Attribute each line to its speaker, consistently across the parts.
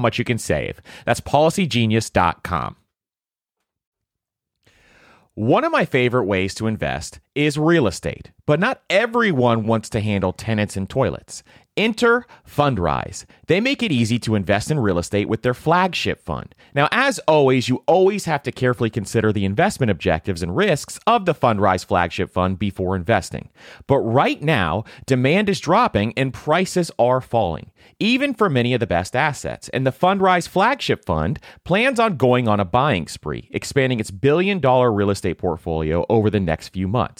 Speaker 1: much you can save. That's policygenius.com. One of my favorite ways to invest is real estate, but not everyone wants to handle tenants and toilets. Enter Fundrise. They make it easy to invest in real estate with their flagship fund. Now, as always, you always have to carefully consider the investment objectives and risks of the Fundrise flagship fund before investing. But right now, demand is dropping and prices are falling, even for many of the best assets. And the Fundrise flagship fund plans on going on a buying spree, expanding its billion dollar real estate portfolio over the next few months.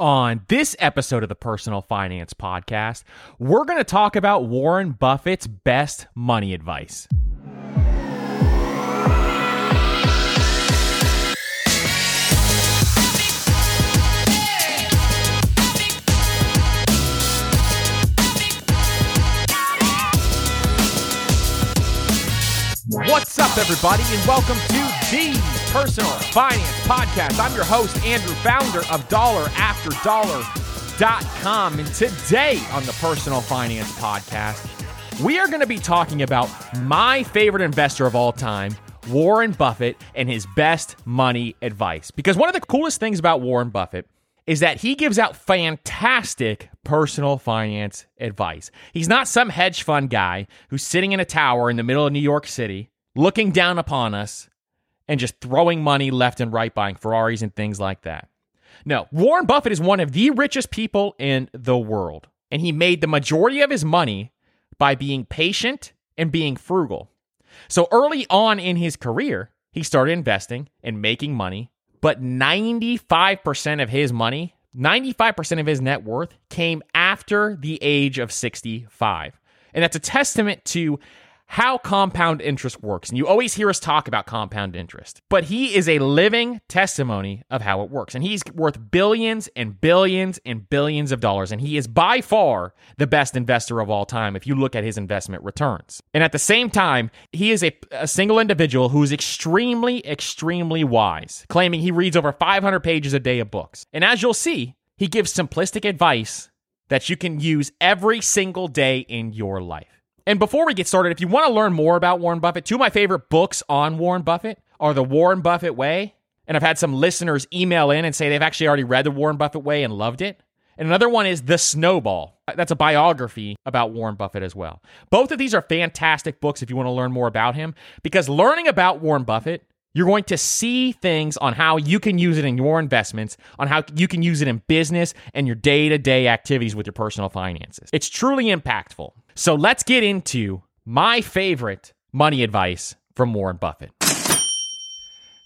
Speaker 1: On this episode of the Personal Finance Podcast, we're going to talk about Warren Buffett's best money advice. What's up, everybody, and welcome to the Personal Finance Podcast. I'm your host, Andrew, founder of DollarAfterDollar.com. And today on the Personal Finance Podcast, we are going to be talking about my favorite investor of all time, Warren Buffett, and his best money advice. Because one of the coolest things about Warren Buffett is that he gives out fantastic personal finance advice. He's not some hedge fund guy who's sitting in a tower in the middle of New York City, looking down upon us and just throwing money left and right, buying Ferraris and things like that. No, Warren Buffett is one of the richest people in the world, and he made the majority of his money by being patient and being frugal. So early on in his career, he started investing and making money but 95% of his money, 95% of his net worth came after the age of 65. And that's a testament to how compound interest works. And you always hear us talk about compound interest, but he is a living testimony of how it works. And he's worth billions and billions and billions of dollars. And he is by far the best investor of all time if you look at his investment returns. And at the same time, he is a, a single individual who is extremely, extremely wise, claiming he reads over 500 pages a day of books. And as you'll see, he gives simplistic advice that you can use every single day in your life. And before we get started, if you want to learn more about Warren Buffett, two of my favorite books on Warren Buffett are The Warren Buffett Way. And I've had some listeners email in and say they've actually already read The Warren Buffett Way and loved it. And another one is The Snowball. That's a biography about Warren Buffett as well. Both of these are fantastic books if you want to learn more about him, because learning about Warren Buffett, you're going to see things on how you can use it in your investments, on how you can use it in business and your day to day activities with your personal finances. It's truly impactful. So let's get into my favorite money advice from Warren Buffett.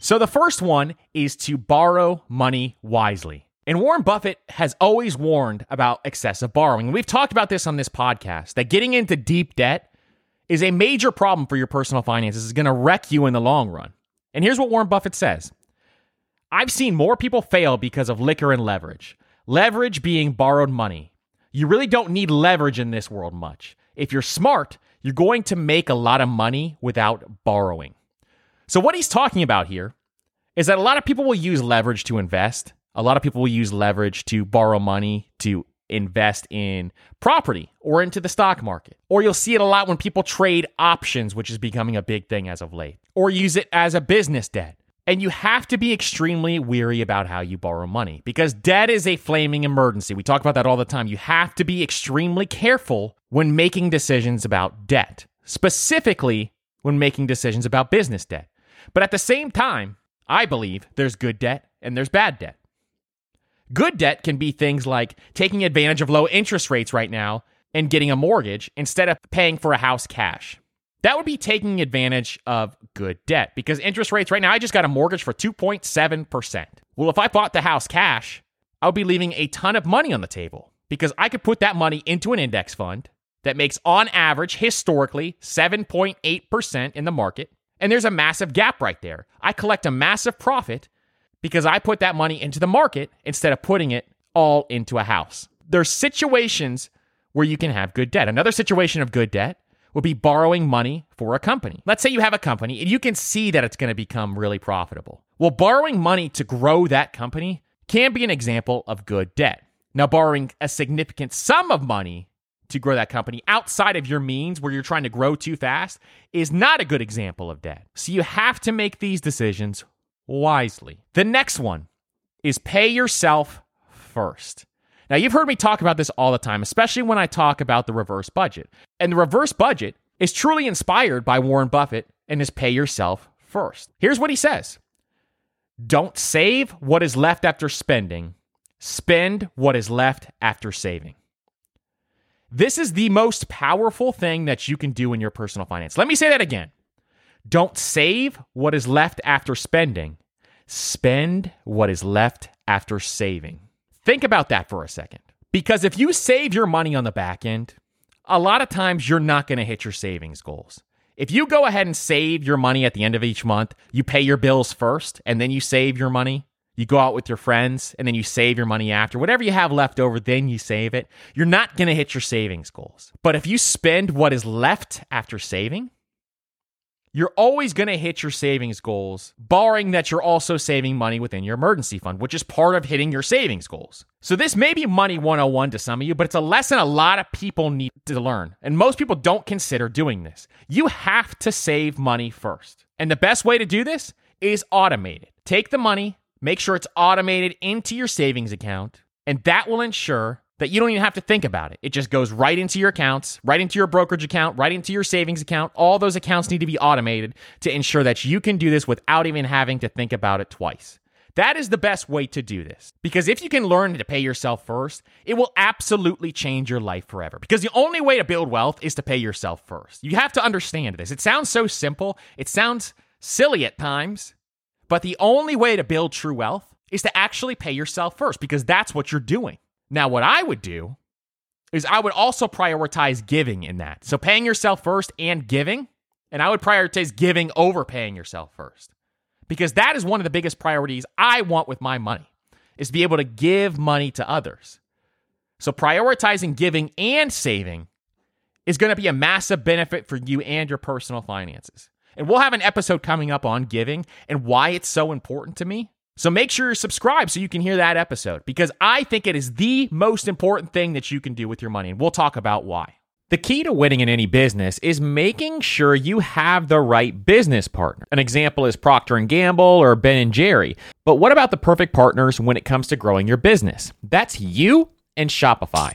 Speaker 1: So the first one is to borrow money wisely. And Warren Buffett has always warned about excessive borrowing. We've talked about this on this podcast that getting into deep debt is a major problem for your personal finances. It's going to wreck you in the long run. And here's what Warren Buffett says I've seen more people fail because of liquor and leverage. Leverage being borrowed money. You really don't need leverage in this world much. If you're smart, you're going to make a lot of money without borrowing. So, what he's talking about here is that a lot of people will use leverage to invest. A lot of people will use leverage to borrow money to invest in property or into the stock market. Or you'll see it a lot when people trade options, which is becoming a big thing as of late, or use it as a business debt. And you have to be extremely weary about how you borrow money because debt is a flaming emergency. We talk about that all the time. You have to be extremely careful when making decisions about debt, specifically when making decisions about business debt. But at the same time, I believe there's good debt and there's bad debt. Good debt can be things like taking advantage of low interest rates right now and getting a mortgage instead of paying for a house cash. That would be taking advantage of good debt because interest rates right now, I just got a mortgage for 2.7%. Well, if I bought the house cash, I would be leaving a ton of money on the table because I could put that money into an index fund that makes, on average, historically, 7.8% in the market. And there's a massive gap right there. I collect a massive profit because I put that money into the market instead of putting it all into a house. There's situations where you can have good debt. Another situation of good debt would be borrowing money for a company. Let's say you have a company and you can see that it's going to become really profitable. Well, borrowing money to grow that company can be an example of good debt. Now, borrowing a significant sum of money to grow that company outside of your means where you're trying to grow too fast is not a good example of debt. So you have to make these decisions wisely. The next one is pay yourself first. Now, you've heard me talk about this all the time, especially when I talk about the reverse budget. And the reverse budget is truly inspired by Warren Buffett and is pay yourself first. Here's what he says Don't save what is left after spending, spend what is left after saving. This is the most powerful thing that you can do in your personal finance. Let me say that again. Don't save what is left after spending. Spend what is left after saving. Think about that for a second. Because if you save your money on the back end, a lot of times you're not going to hit your savings goals. If you go ahead and save your money at the end of each month, you pay your bills first and then you save your money. You go out with your friends and then you save your money after. Whatever you have left over, then you save it. You're not going to hit your savings goals. But if you spend what is left after saving, you're always going to hit your savings goals, barring that you're also saving money within your emergency fund, which is part of hitting your savings goals. So, this may be money 101 to some of you, but it's a lesson a lot of people need to learn. And most people don't consider doing this. You have to save money first. And the best way to do this is automate it. Take the money, make sure it's automated into your savings account, and that will ensure that you don't even have to think about it. It just goes right into your accounts, right into your brokerage account, right into your savings account. All those accounts need to be automated to ensure that you can do this without even having to think about it twice. That is the best way to do this. Because if you can learn to pay yourself first, it will absolutely change your life forever. Because the only way to build wealth is to pay yourself first. You have to understand this. It sounds so simple, it sounds silly at times, but the only way to build true wealth is to actually pay yourself first because that's what you're doing. Now, what I would do is I would also prioritize giving in that. So paying yourself first and giving. And I would prioritize giving over paying yourself first. Because that is one of the biggest priorities I want with my money is to be able to give money to others. So prioritizing giving and saving is going to be a massive benefit for you and your personal finances. And we'll have an episode coming up on giving and why it's so important to me. So make sure you're subscribed so you can hear that episode because I think it is the most important thing that you can do with your money. And we'll talk about why. The key to winning in any business is making sure you have the right business partner. An example is Procter and Gamble or Ben and Jerry. But what about the perfect partners when it comes to growing your business? That's you and Shopify.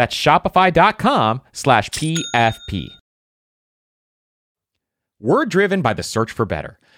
Speaker 1: That's shopify.com slash PFP. We're driven by the search for better.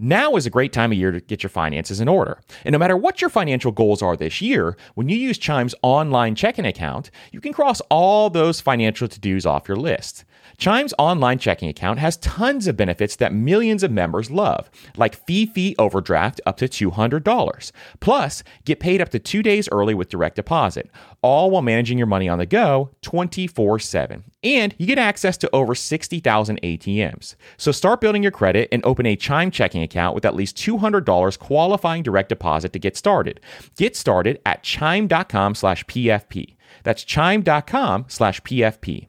Speaker 1: Now is a great time of year to get your finances in order. And no matter what your financial goals are this year, when you use Chime's online checking account, you can cross all those financial to dos off your list. Chime's online checking account has tons of benefits that millions of members love, like fee fee overdraft up to $200. Plus, get paid up to two days early with direct deposit, all while managing your money on the go 24 7. And you get access to over 60,000 ATMs. So start building your credit and open a Chime checking account with at least $200 qualifying direct deposit to get started. Get started at chime.com slash PFP. That's chime.com slash PFP.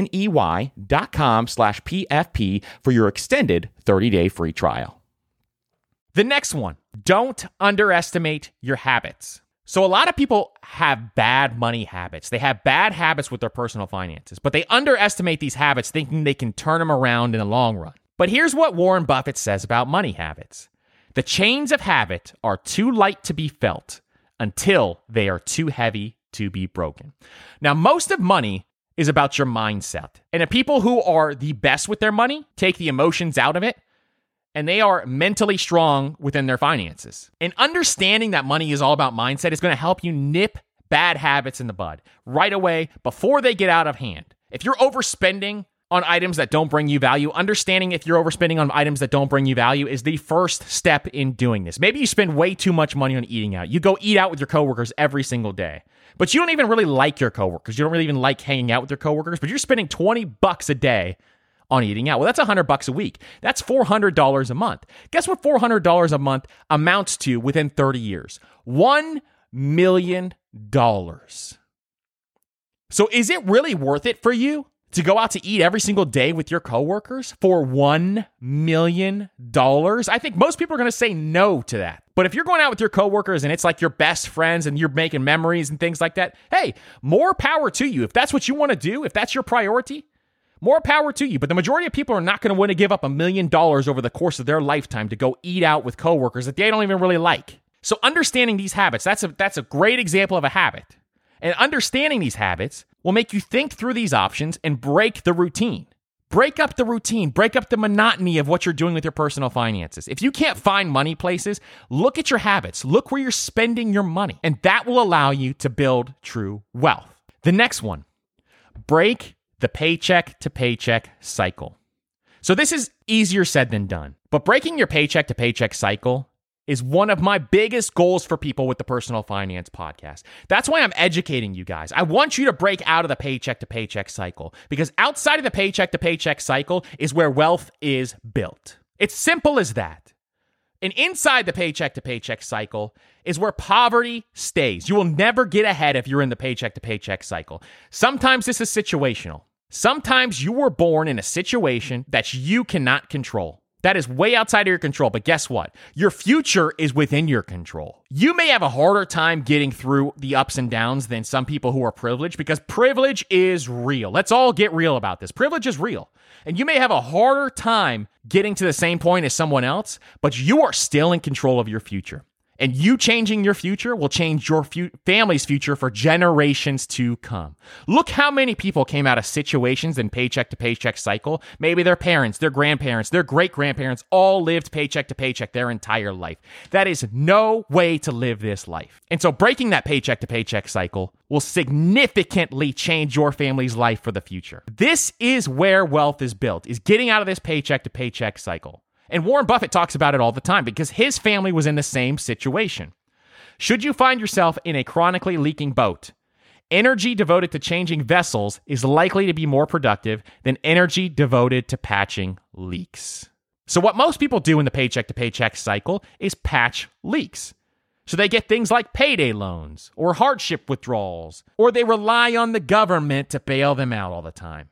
Speaker 1: E Y dot com slash PFP for your extended 30 day free trial.
Speaker 2: The next one don't underestimate your habits. So, a lot of people have bad money habits. They have bad habits with their personal finances, but they underestimate these habits thinking they can turn them around in the long run. But here's what Warren Buffett says about money habits the chains of habit are too light to be felt until they are too heavy to be broken. Now, most of money is about your mindset. And the people who are the best with their money take the emotions out of it and they are mentally strong within their finances. And understanding that money is all about mindset is going to help you nip bad habits in the bud right away before they get out of hand. If you're overspending on items that don't bring you value, understanding if you're overspending on items that don't bring you value is the first step in doing this. Maybe you spend way too much money on eating out. You go eat out with your coworkers every single day. But you don't even really like your coworkers. You don't really even like hanging out with your coworkers, but you're spending 20 bucks a day on eating out. Well, that's 100 bucks a week. That's $400 a month. Guess what $400 a month amounts to within 30 years? 1 million dollars. So is it really worth it for you to go out to eat every single day with your coworkers for $1 million? I think most people are going to say no to that. But if you're going out with your coworkers and it's like your best friends and you're making memories and things like that, hey, more power to you. If that's what you want to do, if that's your priority, more power to you. But the majority of people are not going to want to give up a million dollars over the course of their lifetime to go eat out with coworkers that they don't even really like. So understanding these habits, that's a that's a great example of a habit. And understanding these habits will make you think through these options and break the routine. Break up the routine, break up the monotony of what you're doing with your personal finances. If you can't find money places, look at your habits, look where you're spending your money, and that will allow you to build true wealth. The next one break the paycheck to paycheck cycle. So this is easier said than done. But breaking your paycheck to paycheck cycle is one of my biggest goals for people with the personal finance podcast. That's why I'm educating you guys. I want you to break out of the paycheck to paycheck cycle because outside of the paycheck to paycheck cycle is where wealth is built. It's simple as that. And inside the paycheck to paycheck cycle is where poverty stays. You will never get ahead if you're in the paycheck to paycheck cycle. Sometimes this is situational. Sometimes you were born in a situation that you cannot control. That is way outside of your control. But guess what? Your future is within your control. You may have a harder time getting through the ups and downs than some people who are privileged because privilege is real. Let's all get real about this. Privilege is real. And you may have a harder time getting to the same point as someone else, but you are still in control of your future. And you changing your future will change your fu- family's future for generations to come. Look how many people came out of situations in paycheck to paycheck cycle. Maybe their parents, their grandparents, their great grandparents all lived paycheck to paycheck their entire life. That is no way to live this life. And so breaking that paycheck to paycheck cycle will significantly change your family's life for the future. This is where wealth is built, is getting out of this paycheck to paycheck cycle. And Warren Buffett talks about it all the time because his family was in the same situation. Should you find yourself in a chronically leaking boat, energy devoted to changing vessels is likely to be more productive than energy devoted to patching leaks. So, what most people do in the paycheck to paycheck cycle is patch leaks. So, they get things like payday loans or hardship withdrawals, or they rely on the government to bail them out all the time.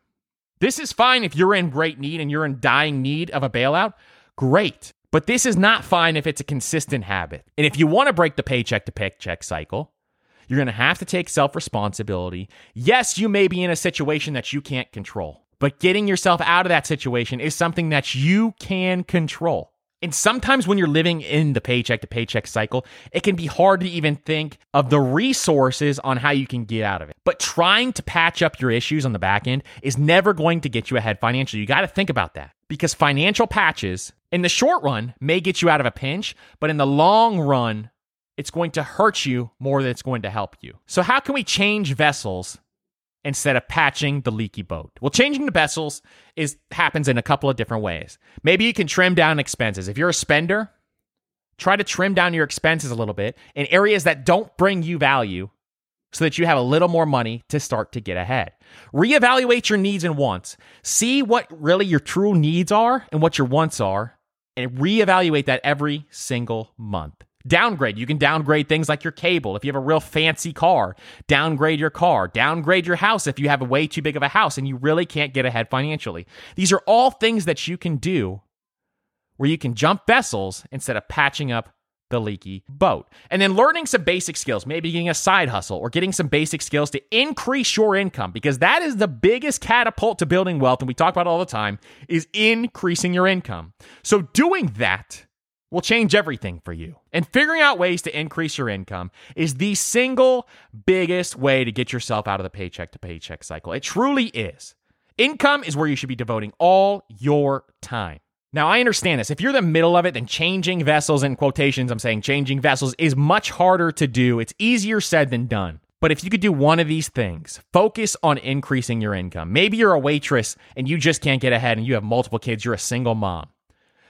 Speaker 2: This is fine if you're in great need and you're in dying need of a bailout, great. But this is not fine if it's a consistent habit. And if you want to break the paycheck to paycheck cycle, you're going to have to take self responsibility. Yes, you may be in a situation that you can't control, but getting yourself out of that situation is something that you can control. And sometimes when you're living in the paycheck to paycheck cycle, it can be hard to even think of the resources on how you can get out of it. But trying to patch up your issues on the back end is never going to get you ahead financially. You got to think about that because financial patches in the short run may get you out of a pinch, but in the long run, it's going to hurt you more than it's going to help you. So, how can we change vessels instead of patching the leaky boat? Well, changing the vessels is happens in a couple of different ways. Maybe you can trim down expenses. If you're a spender, try to trim down your expenses a little bit in areas that don't bring you value so that you have a little more money to start to get ahead. Reevaluate your needs and wants. See what really your true needs are and what your wants are, and reevaluate that every single month. Downgrade. You can downgrade things like your cable. If you have a real fancy car, downgrade your car. Downgrade your house if you have a way too big of a house and you really can't get ahead financially. These are all things that you can do where you can jump vessels instead of patching up the leaky boat. And then learning some basic skills, maybe getting a side hustle or getting some basic skills to increase your income because that is the biggest catapult to building wealth and we talk about all the time is increasing your income. So doing that will change everything for you. And figuring out ways to increase your income is the single biggest way to get yourself out of the paycheck to paycheck cycle. It truly is. Income is where you should be devoting all your time. Now, I understand this. If you're the middle of it, then changing vessels, in quotations, I'm saying changing vessels is much harder to do. It's easier said than done. But if you could do one of these things, focus on increasing your income. Maybe you're a waitress and you just can't get ahead and you have multiple kids, you're a single mom.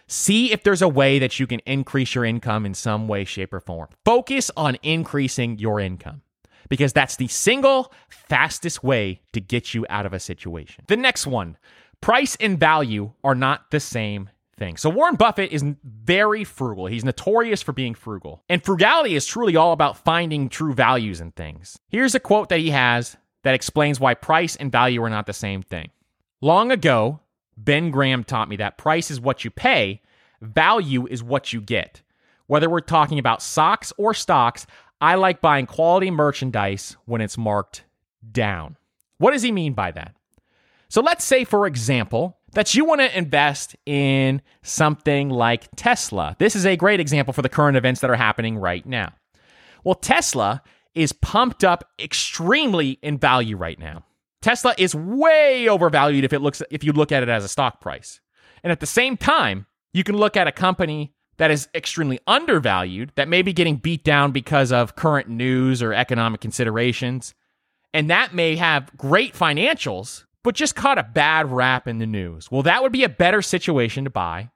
Speaker 2: See if there's a way that you can increase your income in some way, shape, or form. Focus on increasing your income because that's the single fastest way to get you out of a situation. The next one price and value are not the same thing. So Warren Buffett is very frugal. He's notorious for being frugal. And frugality is truly all about finding true values in things. Here's a quote that he has that explains why price and value are not the same thing. Long ago, Ben Graham taught me that price is what you pay, value is what you get. Whether we're talking about socks or stocks, I like buying quality merchandise when it's marked down. What does he mean by that? So let's say, for example, that you want to invest in something like Tesla. This is a great example for the current events that are happening right now. Well, Tesla is pumped up extremely in value right now. Tesla is way overvalued if it looks if you look at it as a stock price. And at the same time, you can look at a company that is extremely undervalued that may be getting beat down because of current news or economic considerations. And that may have great financials, but just caught a bad rap in the news. Well, that would be a better situation to buy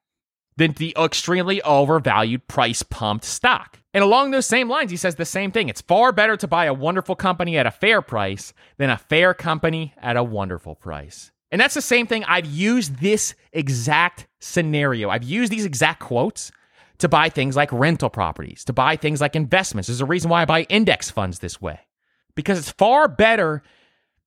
Speaker 2: than the extremely overvalued, price pumped stock. And along those same lines, he says the same thing. It's far better to buy a wonderful company at a fair price than a fair company at a wonderful price. And that's the same thing. I've used this exact scenario. I've used these exact quotes to buy things like rental properties, to buy things like investments. There's a reason why I buy index funds this way. Because it's far better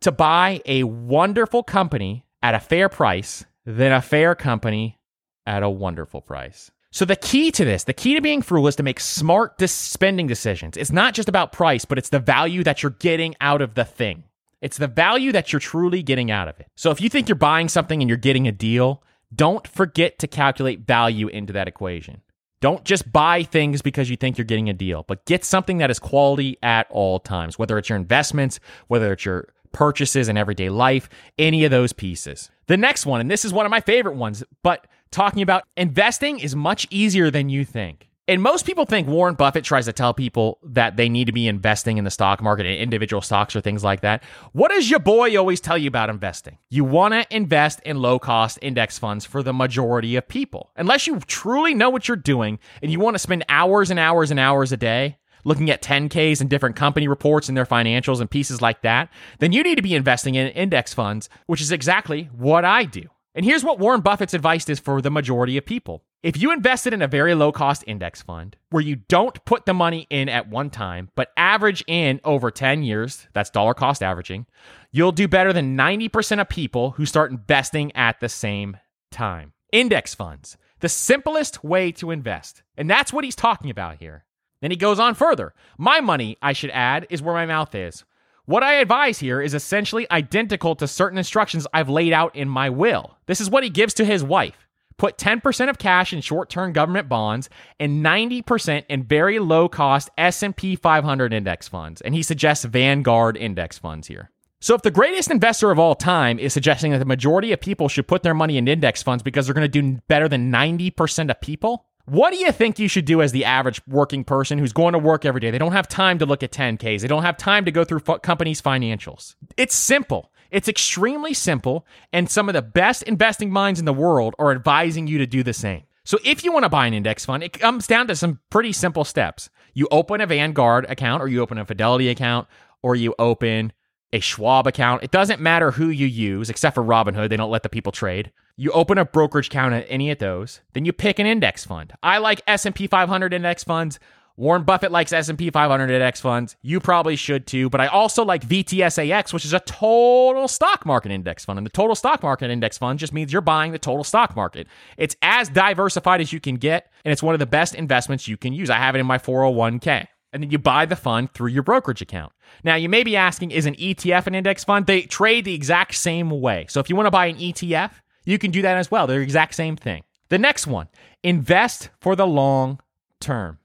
Speaker 2: to buy a wonderful company at a fair price than a fair company at a wonderful price. So, the key to this, the key to being frugal is to make smart spending decisions. It's not just about price, but it's the value that you're getting out of the thing. It's the value that you're truly getting out of it. So, if you think you're buying something and you're getting a deal, don't forget to calculate value into that equation. Don't just buy things because you think you're getting a deal, but get something that is quality at all times, whether it's your investments, whether it's your purchases in everyday life, any of those pieces. The next one, and this is one of my favorite ones, but talking about investing is much easier than you think. And most people think Warren Buffett tries to tell people that they need to be investing in the stock market and individual stocks or things like that. What does your boy always tell you about investing? You want to invest in low cost index funds for the majority of people. Unless you truly know what you're doing and you want to spend hours and hours and hours a day looking at 10Ks and different company reports and their financials and pieces like that, then you need to be investing in index funds, which is exactly what I do. And here's what Warren Buffett's advice is for the majority of people. If you invested in a very low cost index fund where you don't put the money in at one time, but average in over 10 years, that's dollar cost averaging, you'll do better than 90% of people who start investing at the same time. Index funds, the simplest way to invest. And that's what he's talking about here. Then he goes on further. My money, I should add, is where my mouth is. What I advise here is essentially identical to certain instructions I've laid out in my will. This is what he gives to his wife. Put 10% of cash in short-term government bonds and 90% in very low-cost S&P 500 index funds. And he suggests Vanguard index funds here. So if the greatest investor of all time is suggesting that the majority of people should put their money in index funds because they're going to do better than 90% of people, what do you think you should do as the average working person who's going to work every day? They don't have time to look at 10Ks. They don't have time to go through companies' financials. It's simple. It's extremely simple, and some of the best investing minds in the world are advising you to do the same. So if you want to buy an index fund, it comes down to some pretty simple steps. You open a Vanguard account, or you open a Fidelity account, or you open a Schwab account. It doesn't matter who you use, except for Robinhood. They don't let the people trade. You open a brokerage account at any of those, then you pick an index fund. I like S&P 500 index funds. Warren Buffett likes S&P 500 index funds. You probably should too, but I also like VTSAX, which is a total stock market index fund. And the total stock market index fund just means you're buying the total stock market. It's as diversified as you can get, and it's one of the best investments you can use. I have it in my 401k and then you buy the fund through your brokerage account. Now, you may be asking, is an ETF an index fund? They trade the exact same way. So if you want to buy an ETF, you can do that as well. They're the exact same thing. The next one, invest for the long term.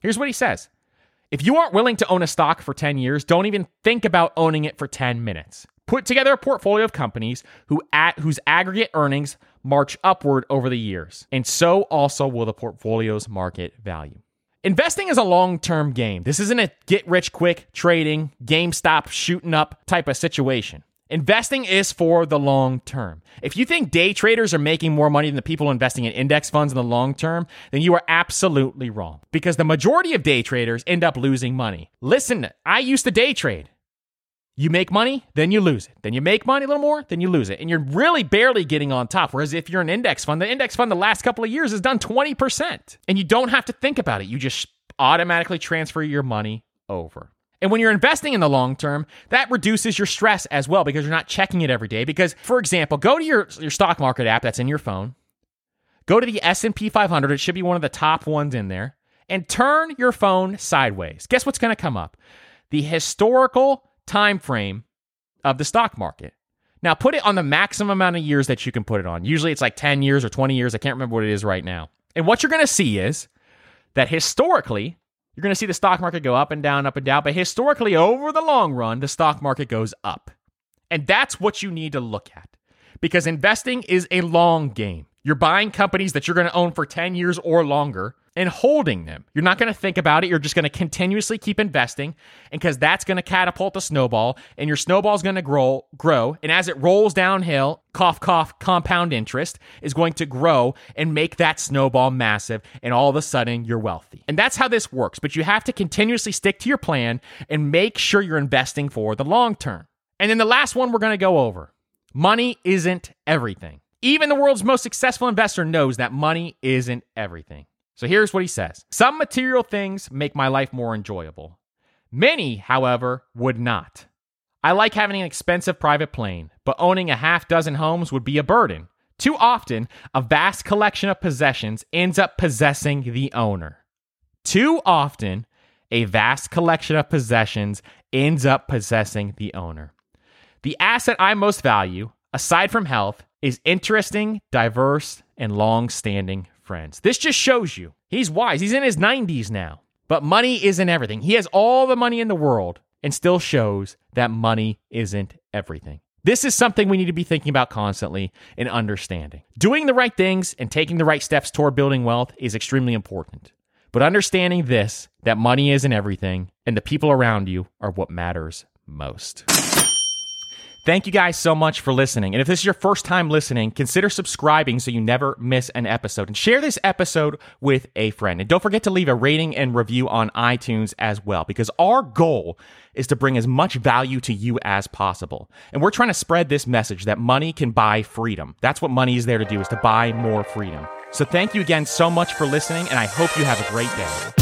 Speaker 2: Here's what he says If you aren't willing to own a stock for 10 years, don't even think about owning it for 10 minutes. Put together a portfolio of companies who at, whose aggregate earnings march upward over the years, and so also will the portfolio's market value. Investing is a long term game. This isn't a get rich quick trading, GameStop shooting up type of situation. Investing is for the long term. If you think day traders are making more money than the people investing in index funds in the long term, then you are absolutely wrong because the majority of day traders end up losing money. Listen, I used to day trade. You make money, then you lose it. Then you make money a little more, then you lose it. And you're really barely getting on top. Whereas if you're an index fund, the index fund the last couple of years has done 20%. And you don't have to think about it. You just automatically transfer your money over. And when you're investing in the long term, that reduces your stress as well because you're not checking it every day. Because, for example, go to your, your stock market app that's in your phone, go to the S&P 500, it should be one of the top ones in there, and turn your phone sideways. Guess what's going to come up? The historical time frame of the stock market. Now, put it on the maximum amount of years that you can put it on. Usually it's like 10 years or 20 years. I can't remember what it is right now. And what you're going to see is that historically, you're going to see the stock market go up and down, up and down. But historically, over the long run, the stock market goes up. And that's what you need to look at because investing is a long game. You're buying companies that you're going to own for 10 years or longer and holding them. You're not going to think about it. You're just going to continuously keep investing and because that's going to catapult the snowball and your snowball is going to grow grow and as it rolls downhill, cough cough compound interest is going to grow and make that snowball massive and all of a sudden you're wealthy. And that's how this works, but you have to continuously stick to your plan and make sure you're investing for the long term. And then the last one we're going to go over. Money isn't everything. Even the world's most successful investor knows that money isn't everything. So here's what he says Some material things make my life more enjoyable. Many, however, would not. I like having an expensive private plane, but owning a half dozen homes would be a burden. Too often, a vast collection of possessions ends up possessing the owner. Too often, a vast collection of possessions ends up possessing the owner. The asset I most value, aside from health, is interesting, diverse, and long standing friends. This just shows you he's wise. He's in his 90s now. But money isn't everything. He has all the money in the world and still shows that money isn't everything. This is something we need to be thinking about constantly and understanding. Doing the right things and taking the right steps toward building wealth is extremely important. But understanding this, that money isn't everything, and the people around you are what matters most. Thank you guys so much for listening. And if this is your first time listening, consider subscribing so you never miss an episode. And share this episode with a friend. And don't forget to leave a rating and review on iTunes as well, because our goal is to bring as much value to you as possible. And we're trying to spread this message that money can buy freedom. That's what money is there to do, is to buy more freedom. So thank you again so much for listening, and I hope you have a great day.